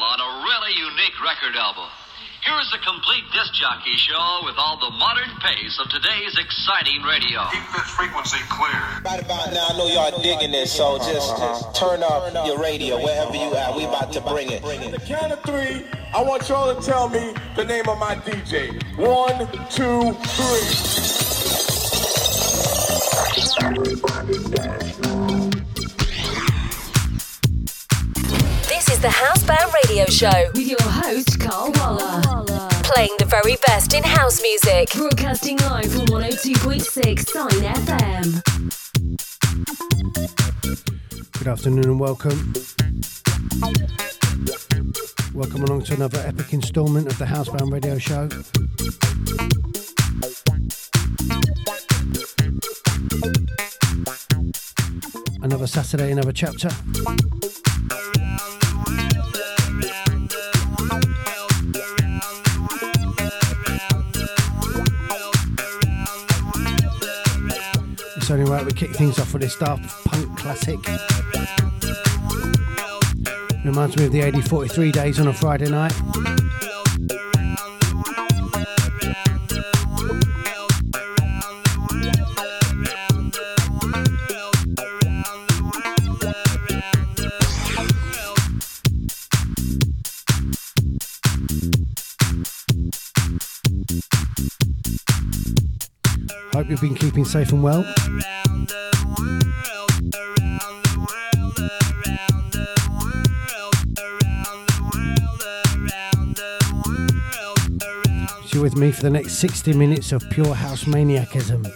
battle on a really unique record album. Here is a complete disc jockey show with all the modern pace of today's exciting radio. Keep this frequency clear. Right about now, I know y'all digging this, so just, just turn up your radio wherever you at. We about to bring it. On the count of three, I want y'all to tell me the name of my DJ. One, two, This is the Housebound Radio Show with your host, Carl Waller. playing the very best in house music. Broadcasting live from 102.6 Sine FM. Good afternoon and welcome. Welcome along to another epic instalment of the Housebound Radio Show. Another Saturday, another chapter. It's only we kick things off with this Daft Punk classic. Reminds me of the AD 43 days on a Friday night. Hope you've been keeping safe and well. So you're with me for the next 60 minutes of pure house maniacism.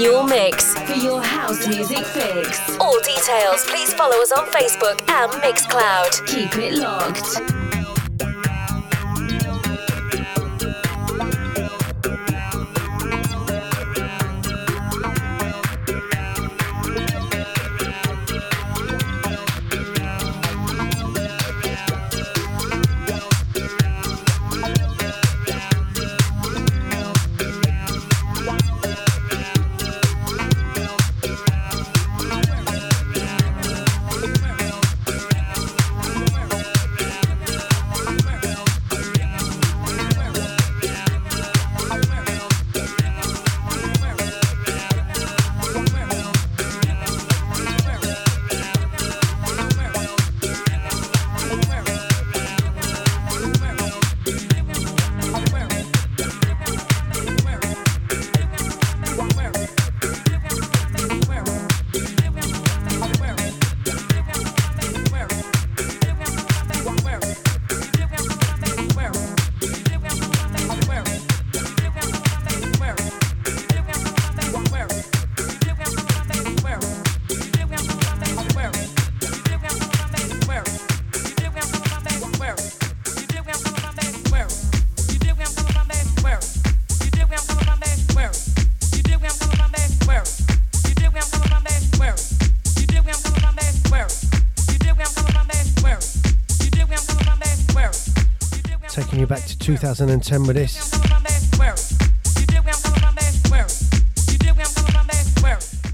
Continual mix. For your house music fix. All details, please follow us on Facebook and Mixcloud. Keep it locked. 2010 with this.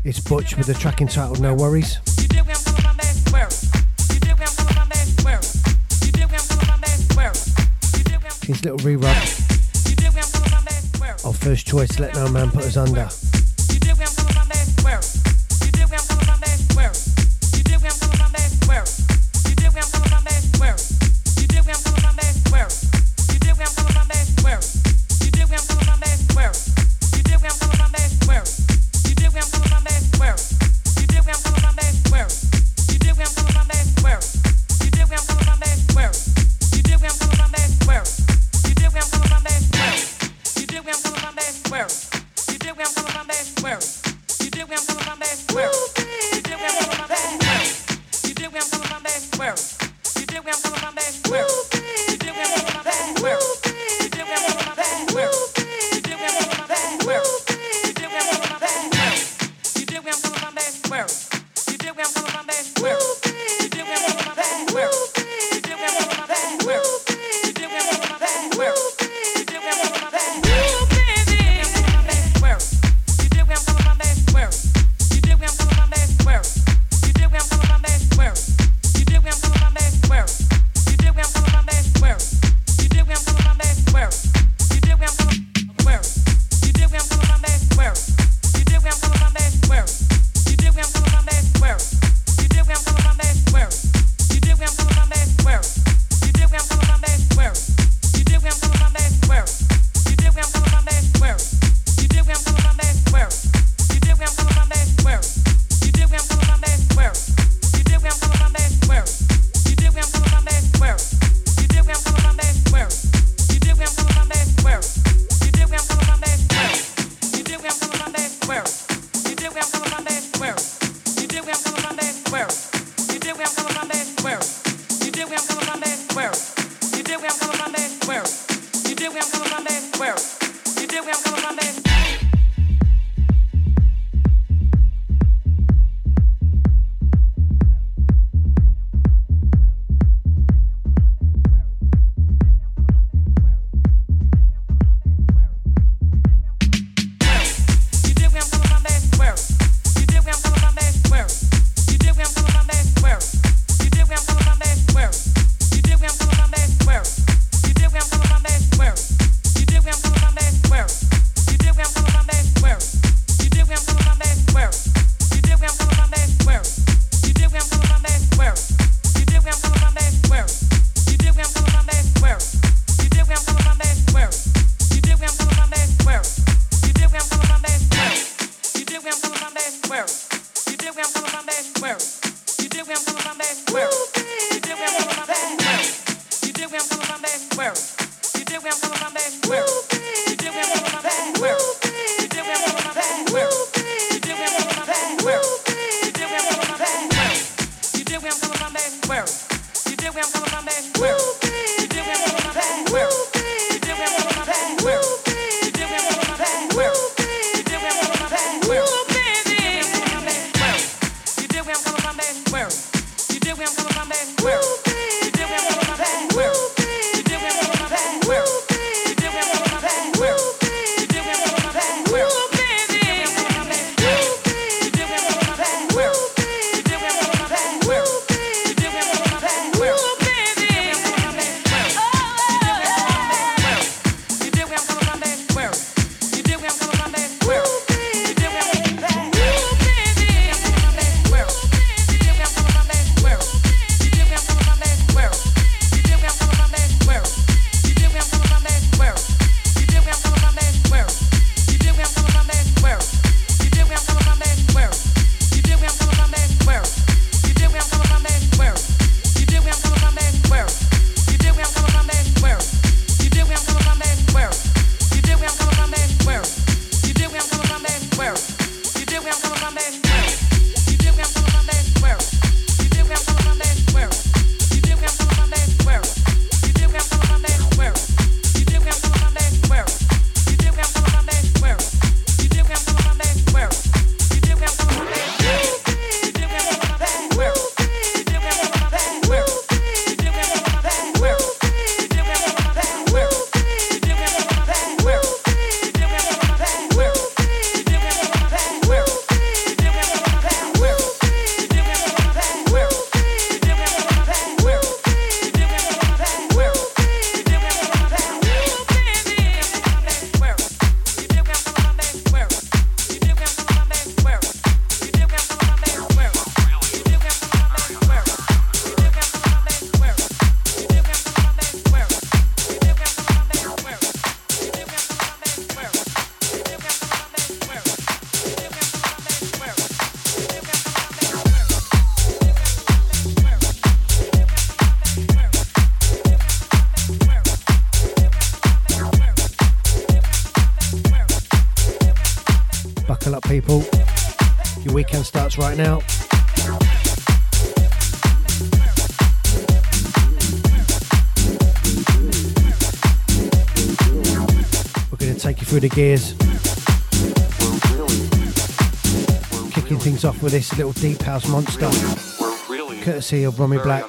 It's Butch with the track entitled No Worries. His little re-rub of first choice Let No Man Put Asunder. Gears. Kicking things off with this little deep house monster. Courtesy of Romy Black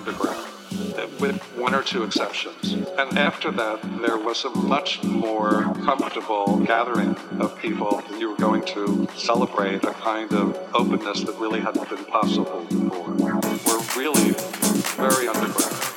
with one or two exceptions. And after that, there was a much more comfortable gathering of people. You were going to celebrate a kind of openness that really hadn't been possible before. We're really very underground.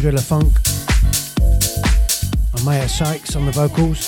Driller Funk. Amaya Sykes on the vocals.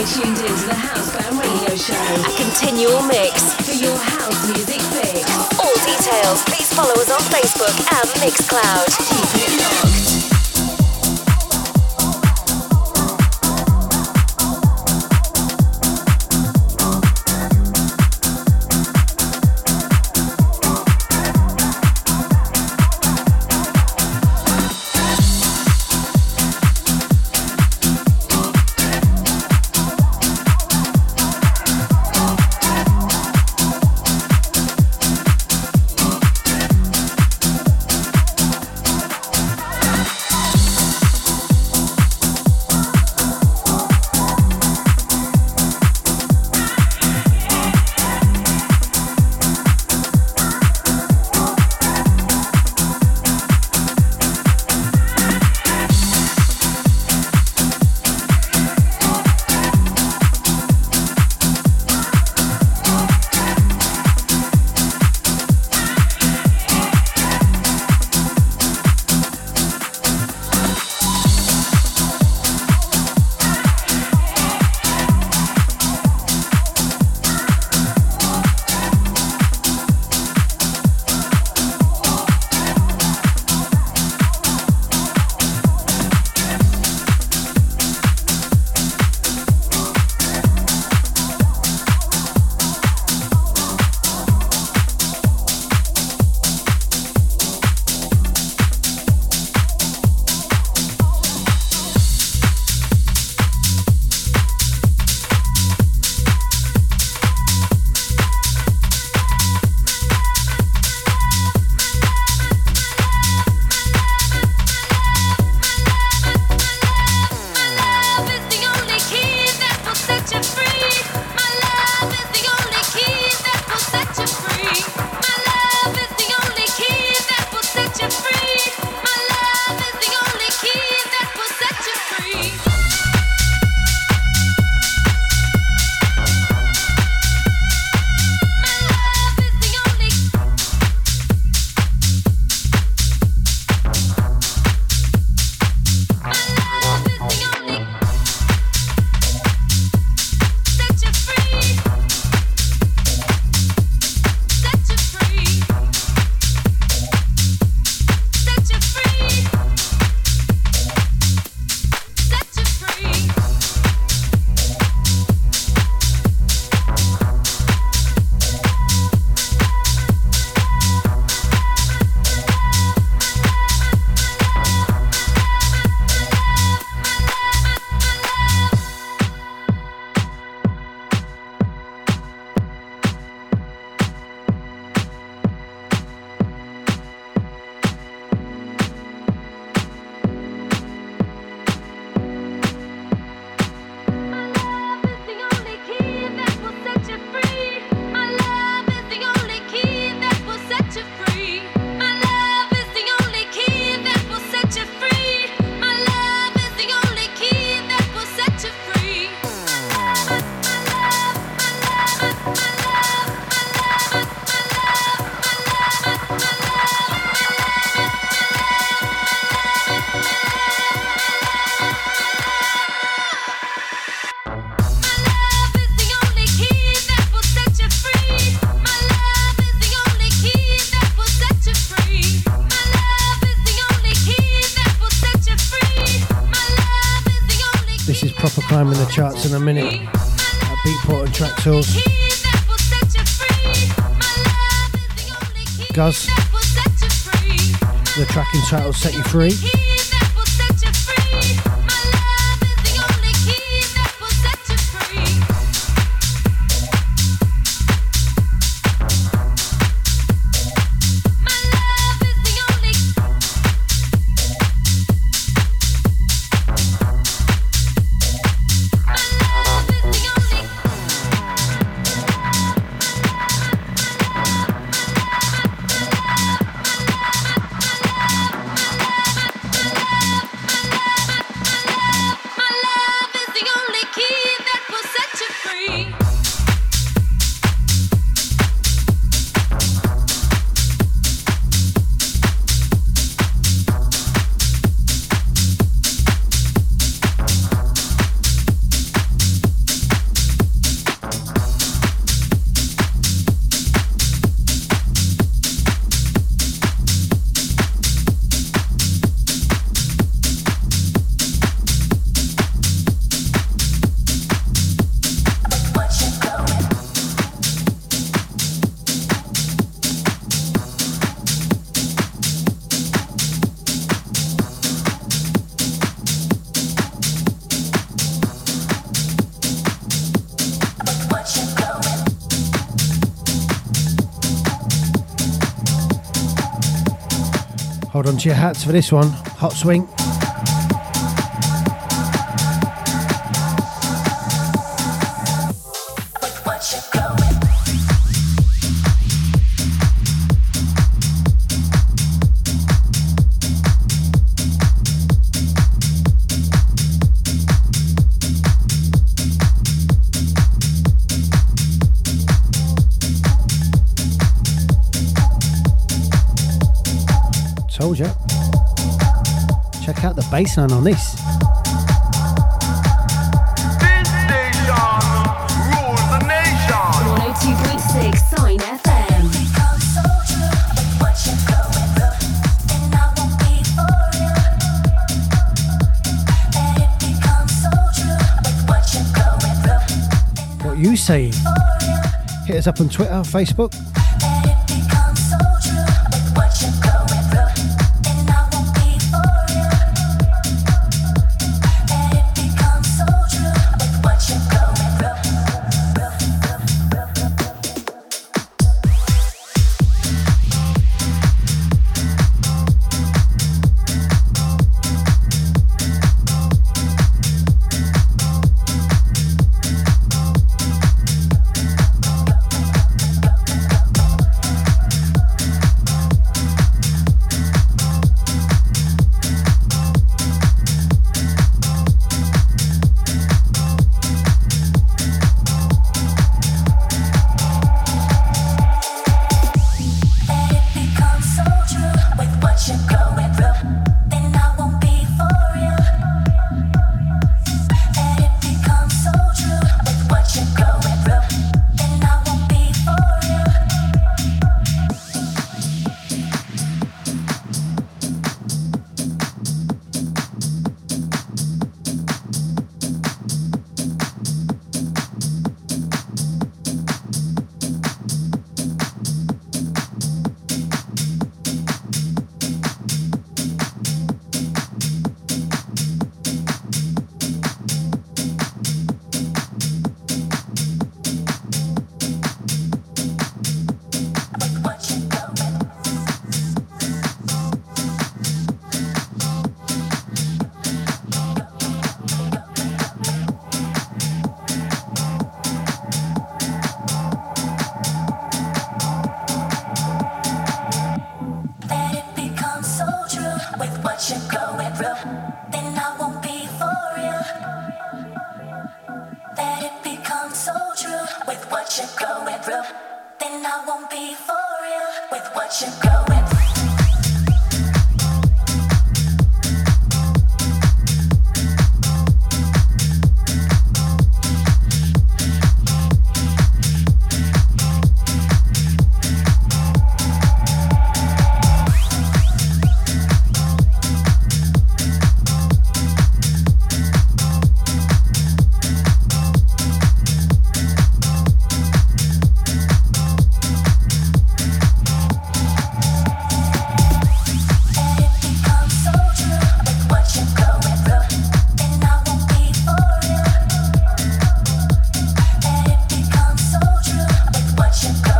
You're tuned into the Housebound Radio Show. A continual mix. For your house music fix. All details, please follow us on Facebook and Mixcloud. Keep it locked. Climbing the charts in a minute at Beatport and Traxsource. Guz, the track entitled Set You Free. Hold on to your hats for this one. Hot swing. Bassline on this. What you saying? Hit us up on Twitter, Facebook. you go.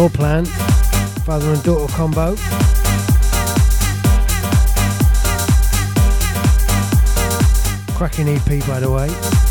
Floorplan. Father and daughter combo. Cracking EP by the way.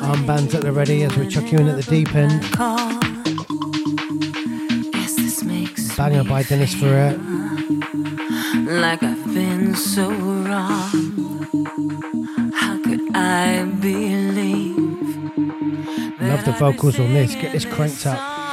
Armbands at the ready as we chuck you in at the deep end. Banger by Dennis Ferrer. Like I've been so wrong. How could I believe? Love the vocals on this. Get this cranked up.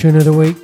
Tune of the week.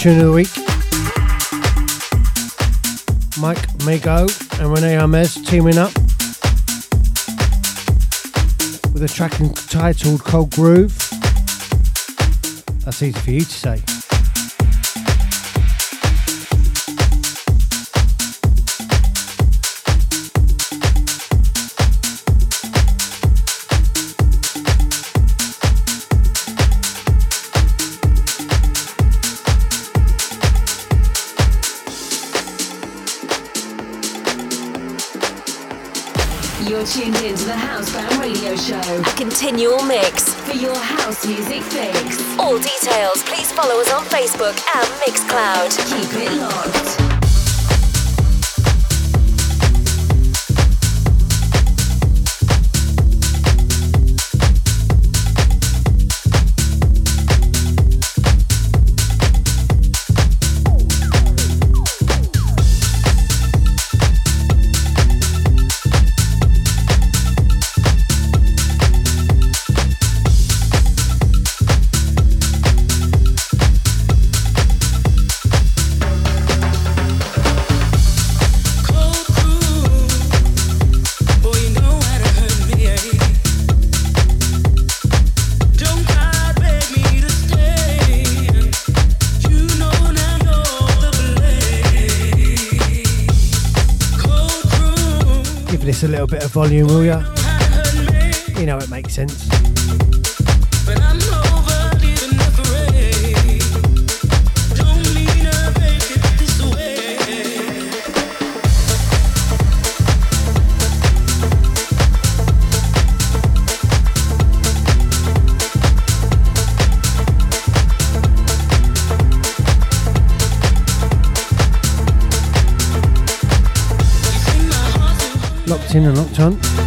Tune of the week. Mike Mago and Rene Amesz teaming up with a track entitled Cold Groove. That's easy for you to say. Continual mix for your house music fix. All details, please follow us on Facebook and Mixcloud. Keep it locked. Little bit of volume, will ya? You know it makes sense. In and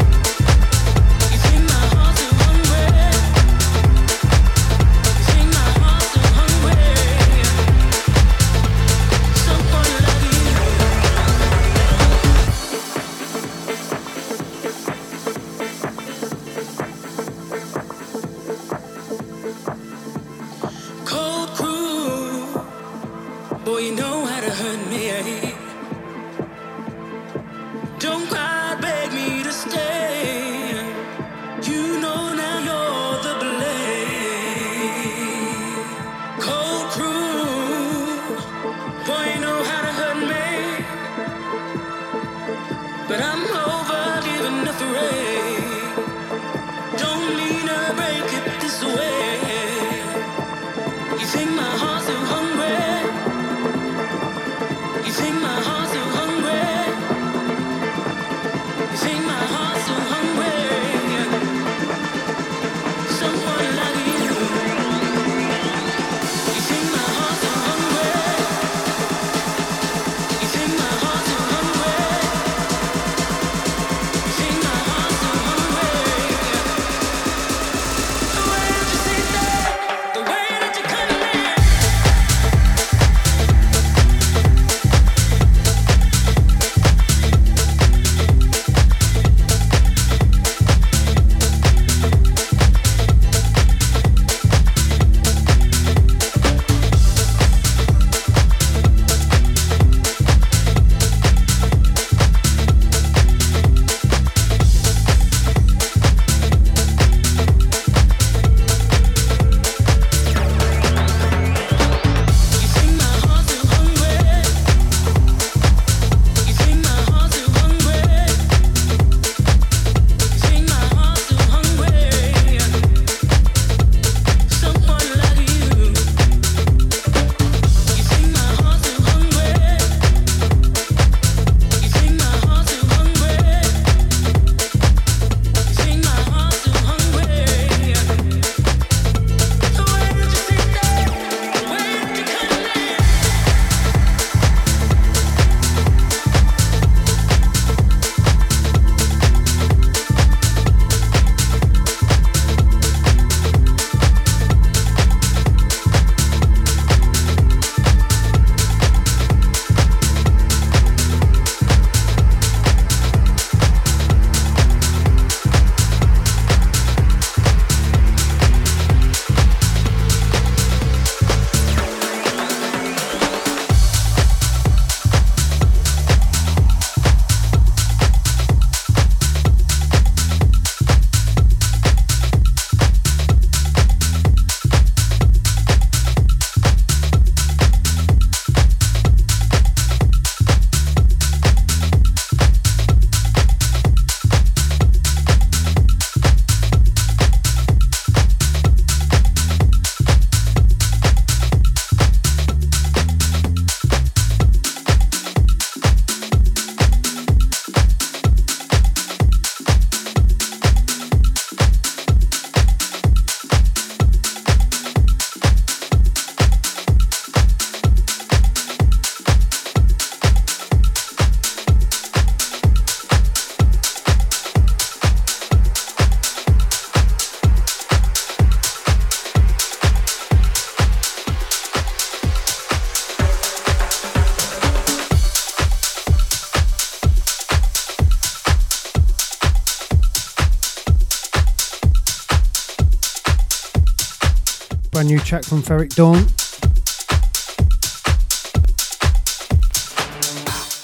Brand new track from Ferreck Dawn.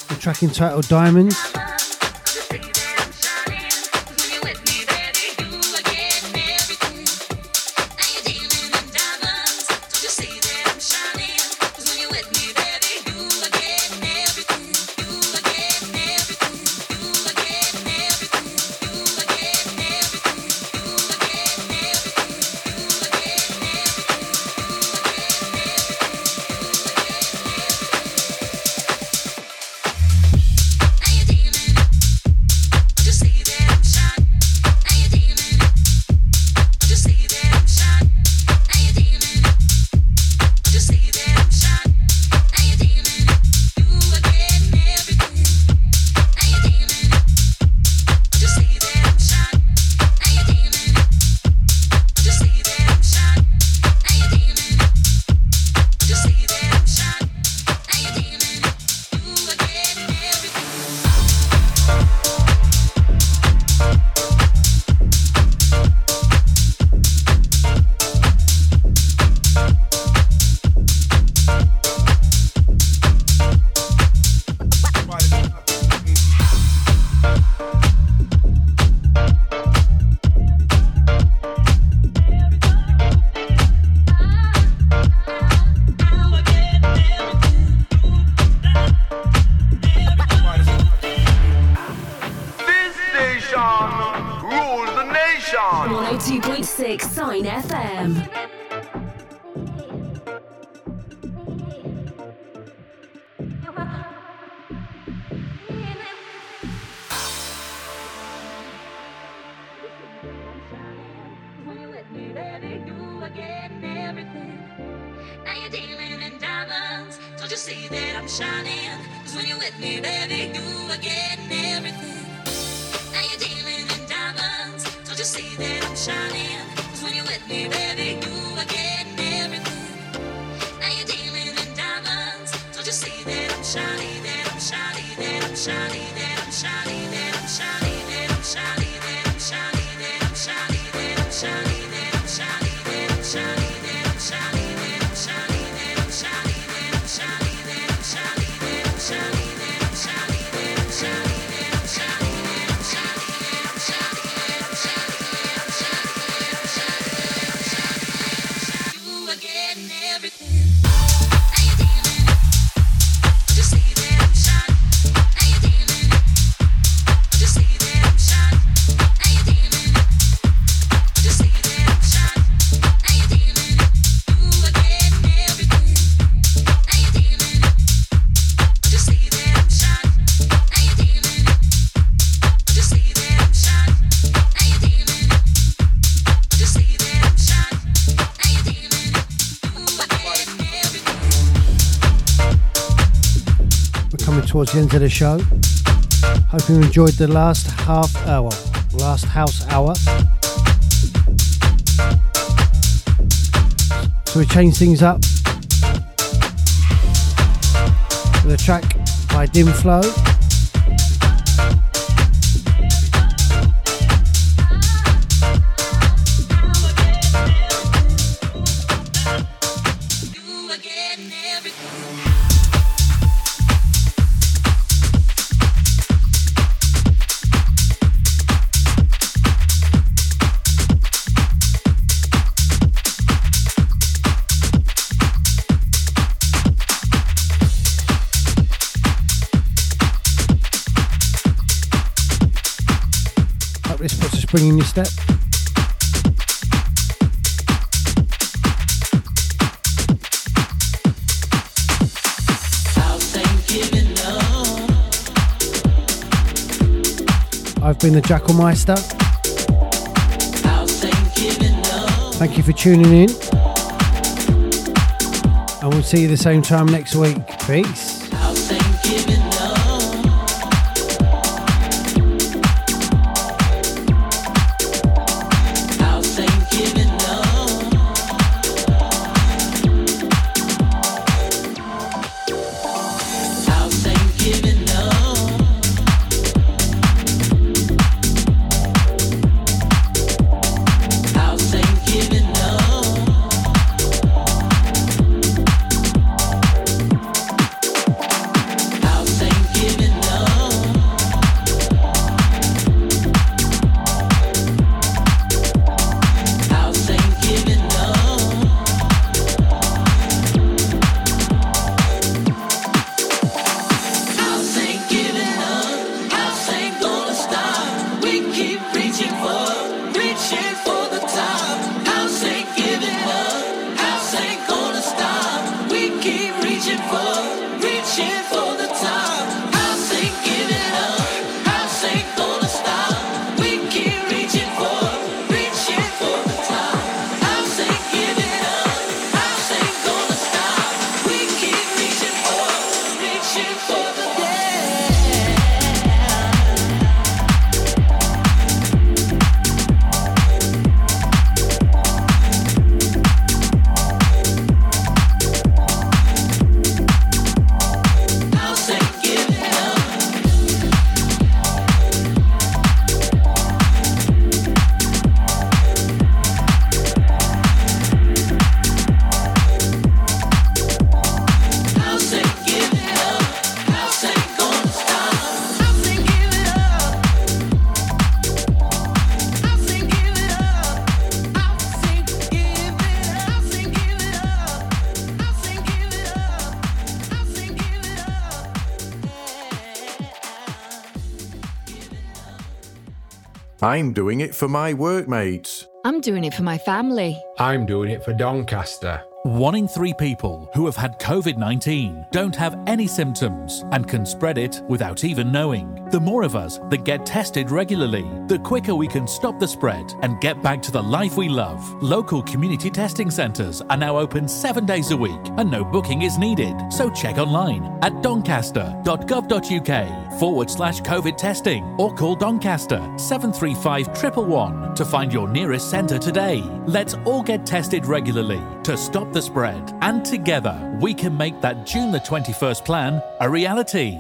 The track entitled Diamonds. shining. Cause when you're with me, baby, you are getting everything. Now you're dealing in diamonds. Don't you see that I'm shining? Cause when you're with me, baby, you are getting everything. Now you're dealing in diamonds. Don't you see that I'm shining, that I'm shining, that I'm shining. Towards the the show. Hope you enjoyed the last half hour, last house hour. So we change things up with a track by Dim Flow. I've been the Jackalmeister. Thank you for tuning in. And we'll see you the same time next week. Peace. I'm doing it for my workmates. I'm doing it for my family. I'm doing it for Doncaster. One in three people who have had COVID 19 don't have any symptoms and can spread it without even knowing. The more of us that get tested regularly, the quicker we can stop the spread and get back to the life we love. Local community testing centres are now open seven days a week and no booking is needed. So check online at doncaster.gov.uk forward slash COVID testing or call Doncaster 735 111 to find your nearest centre today. Let's all get tested regularly to stop the spread, and together we can make that June the 21st plan a reality.